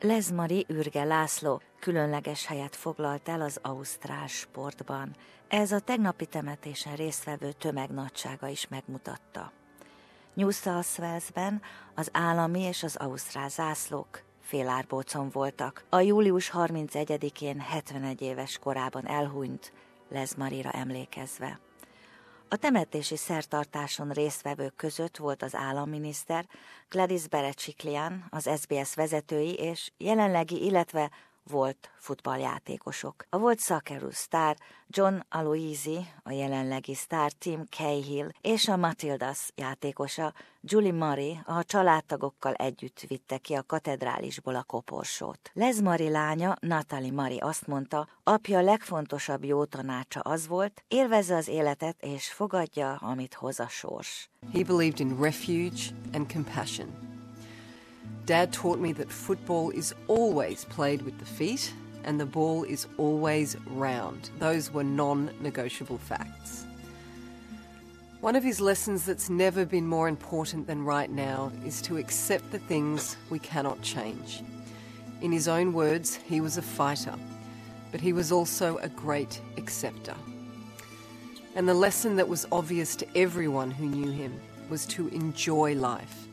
Lezmari Ürge László különleges helyet foglalt el az ausztrál sportban. Ez a tegnapi temetésen résztvevő tömegnagysága is megmutatta. New South Walesben az állami és az ausztrál zászlók félárbócon voltak. A július 31-én 71 éves korában elhunyt Lezmarira emlékezve. A temetési szertartáson résztvevők között volt az államminiszter, Gladys Berecsiklian, az SBS vezetői és jelenlegi, illetve volt futballjátékosok. A volt Szakerú sztár John Aloisi, a jelenlegi sztár Tim Cahill és a Matildas játékosa Julie Murray a családtagokkal együtt vitte ki a katedrálisból a koporsót. Les Murray lánya, Natalie Murray azt mondta, apja legfontosabb jó tanácsa az volt, élvezze az életet és fogadja, amit hoz a sors. He believed in refuge and compassion. Dad taught me that football is always played with the feet and the ball is always round. Those were non negotiable facts. One of his lessons that's never been more important than right now is to accept the things we cannot change. In his own words, he was a fighter, but he was also a great acceptor. And the lesson that was obvious to everyone who knew him was to enjoy life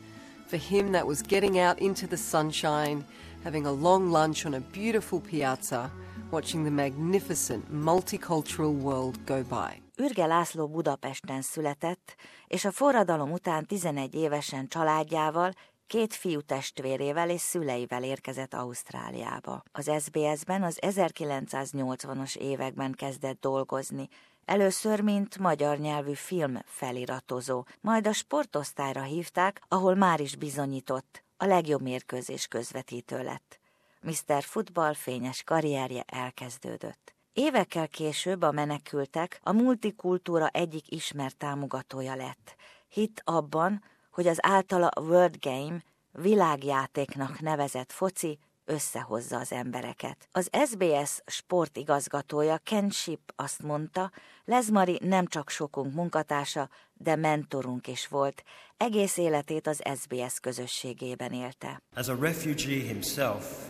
for him, that was getting out into the sunshine, having a long lunch on a beautiful piazza, watching the magnificent multicultural world go by. Ürge László Budapesten született, és a forradalom után 11 évesen családjával, két fiú testvérével és szüleivel érkezett Ausztráliába. Az SBS-ben az 1980-as években kezdett dolgozni, Először, mint magyar nyelvű film feliratozó, majd a sportosztályra hívták, ahol már is bizonyított, a legjobb mérkőzés közvetítő lett. Mr. Football fényes karrierje elkezdődött. Évekkel később a menekültek a multikultúra egyik ismert támogatója lett. Hitt abban, hogy az általa World Game világjátéknak nevezett foci összehozza az embereket. Az SBS sportigazgatója Ken Ship azt mondta, Lezmari nem csak sokunk munkatársa, de mentorunk is volt. Egész életét az SBS közösségében élte. As a refugee himself,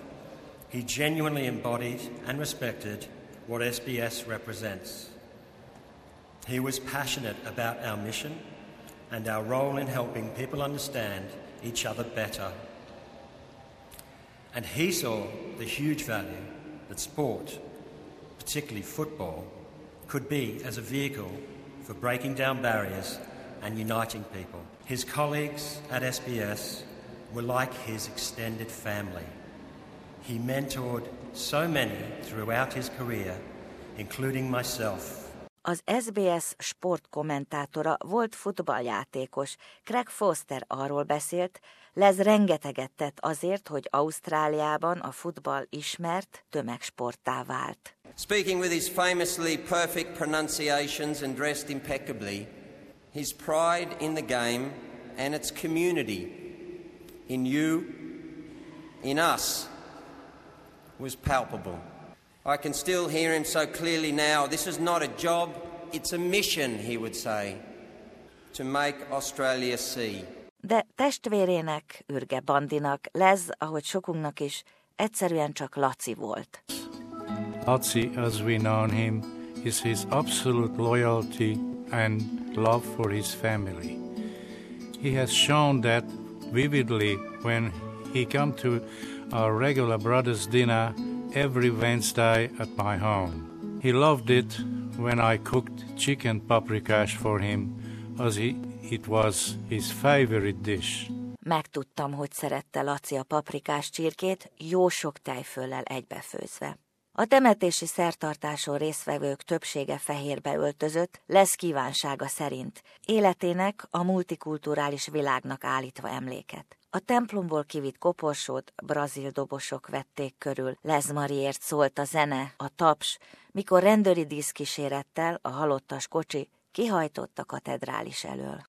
he genuinely embodied and respected what SBS represents. He was passionate about our mission and our role in helping people understand each other better and he saw the huge value that sport, particularly football, could be as a vehicle for breaking down barriers and uniting people. His colleagues at SBS were like his extended family. He mentored so many throughout his career, including myself. Az SBS sportkommentátora volt futballjátékos. Craig Foster arról beszélt, Lez rengeteget tett azért, hogy Ausztráliában a futball ismert tömegsporttá vált. Speaking with his famously perfect pronunciations and dressed impeccably, his pride in the game and its community, in you, in us, was palpable. I can still hear him so clearly now. This is not a job, it's a mission, he would say, to make Australia see. De testvérének, Ürge Bandinak, Lez, ahogy sokunknak is, egyszerűen csak Laci volt. Laci, as we know him, is his absolute loyalty and love for his family. He has shown that vividly when he come to our regular brothers' dinner every Wednesday at my home. He loved it when I cooked chicken paprikash for him, as he It was his favorite dish. Megtudtam, hogy szerette Laci a paprikás csirkét, jó sok tejföllel egybefőzve. A temetési szertartáson résztvevők többsége fehérbe öltözött, lesz kívánsága szerint, életének a multikulturális világnak állítva emléket. A templomból kivitt koporsót brazil dobosok vették körül, Lezmariért szólt a zene, a taps, mikor rendőri díszkísérettel a halottas kocsi kihajtott a katedrális elől.